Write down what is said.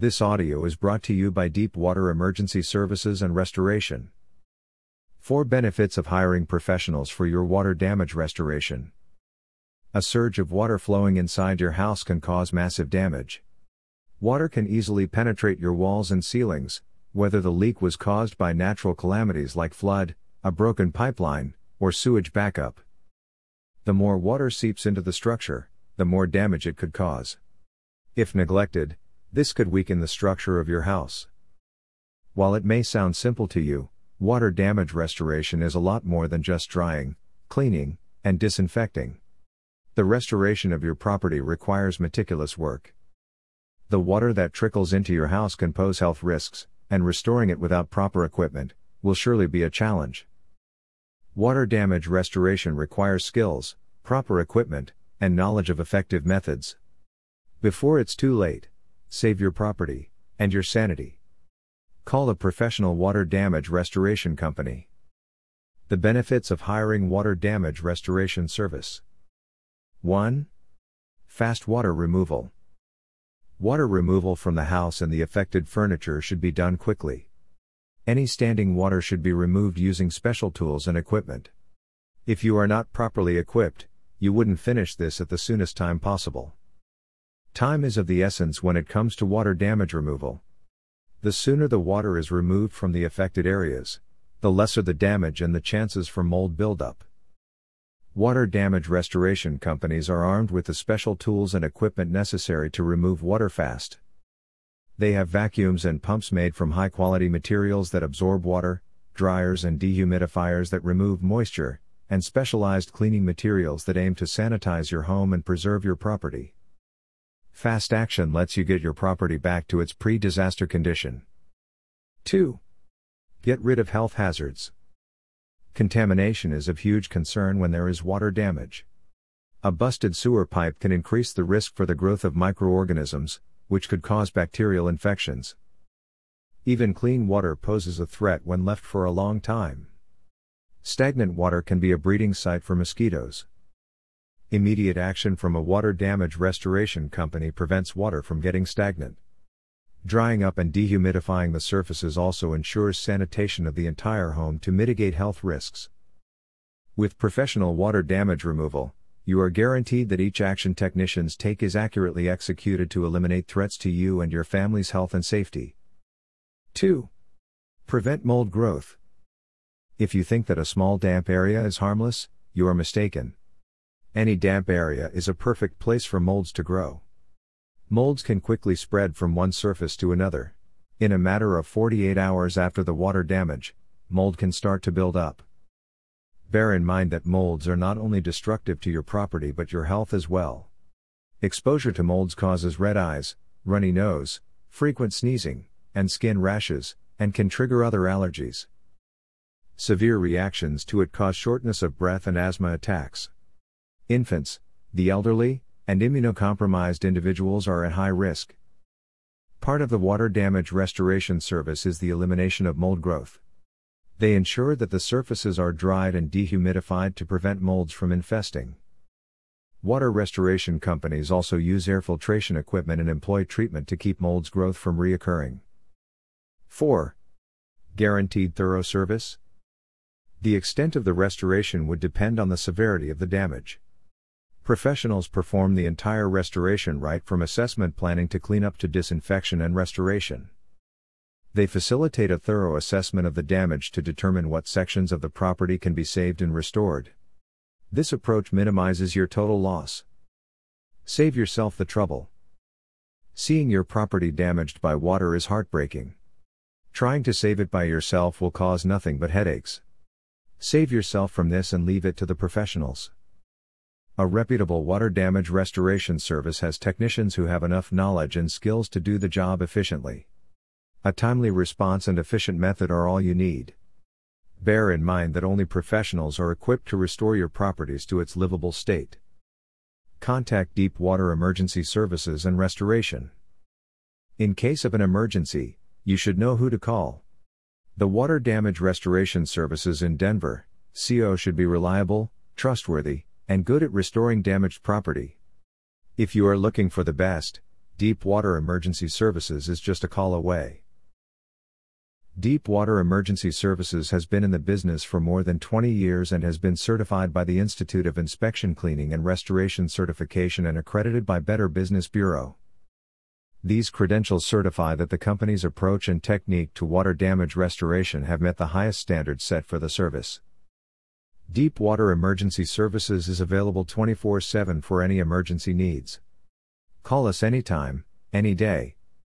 This audio is brought to you by Deepwater Emergency Services and Restoration. 4 Benefits of hiring professionals for your water damage restoration. A surge of water flowing inside your house can cause massive damage. Water can easily penetrate your walls and ceilings, whether the leak was caused by natural calamities like flood, a broken pipeline, or sewage backup. The more water seeps into the structure, the more damage it could cause. If neglected, this could weaken the structure of your house. While it may sound simple to you, water damage restoration is a lot more than just drying, cleaning, and disinfecting. The restoration of your property requires meticulous work. The water that trickles into your house can pose health risks, and restoring it without proper equipment will surely be a challenge. Water damage restoration requires skills, proper equipment, and knowledge of effective methods. Before it's too late, save your property, and your sanity. Call a professional water damage restoration company. The benefits of hiring water damage restoration service 1. Fast water removal. Water removal from the house and the affected furniture should be done quickly. Any standing water should be removed using special tools and equipment. If you are not properly equipped, you wouldn't finish this at the soonest time possible. Time is of the essence when it comes to water damage removal. The sooner the water is removed from the affected areas, the lesser the damage and the chances for mold buildup. Water damage restoration companies are armed with the special tools and equipment necessary to remove water fast. They have vacuums and pumps made from high quality materials that absorb water, dryers and dehumidifiers that remove moisture, and specialized cleaning materials that aim to sanitize your home and preserve your property. Fast action lets you get your property back to its pre disaster condition. 2. Get rid of health hazards. Contamination is of huge concern when there is water damage. A busted sewer pipe can increase the risk for the growth of microorganisms, which could cause bacterial infections. Even clean water poses a threat when left for a long time. Stagnant water can be a breeding site for mosquitoes. Immediate action from a water damage restoration company prevents water from getting stagnant. Drying up and dehumidifying the surfaces also ensures sanitation of the entire home to mitigate health risks. With professional water damage removal, you are guaranteed that each action technicians take is accurately executed to eliminate threats to you and your family's health and safety. 2. Prevent mold growth. If you think that a small damp area is harmless, you are mistaken. Any damp area is a perfect place for molds to grow. Molds can quickly spread from one surface to another. In a matter of 48 hours after the water damage, mold can start to build up. Bear in mind that molds are not only destructive to your property but your health as well. Exposure to molds causes red eyes, runny nose, frequent sneezing, and skin rashes, and can trigger other allergies. Severe reactions to it cause shortness of breath and asthma attacks. Infants, the elderly, and immunocompromised individuals are at high risk. Part of the water damage restoration service is the elimination of mold growth. They ensure that the surfaces are dried and dehumidified to prevent molds from infesting. Water restoration companies also use air filtration equipment and employ treatment to keep molds growth from reoccurring. 4. Guaranteed thorough service? The extent of the restoration would depend on the severity of the damage. Professionals perform the entire restoration right from assessment planning to cleanup to disinfection and restoration. They facilitate a thorough assessment of the damage to determine what sections of the property can be saved and restored. This approach minimizes your total loss. Save yourself the trouble. Seeing your property damaged by water is heartbreaking. Trying to save it by yourself will cause nothing but headaches. Save yourself from this and leave it to the professionals. A reputable water damage restoration service has technicians who have enough knowledge and skills to do the job efficiently. A timely response and efficient method are all you need. Bear in mind that only professionals are equipped to restore your properties to its livable state. Contact Deep Water Emergency Services and Restoration. In case of an emergency, you should know who to call. The Water Damage Restoration Services in Denver, CO should be reliable, trustworthy, and good at restoring damaged property. If you are looking for the best, Deep Water Emergency Services is just a call away. Deep Water Emergency Services has been in the business for more than 20 years and has been certified by the Institute of Inspection Cleaning and Restoration Certification and accredited by Better Business Bureau. These credentials certify that the company's approach and technique to water damage restoration have met the highest standards set for the service. Deep Water Emergency Services is available 24 7 for any emergency needs. Call us anytime, any day,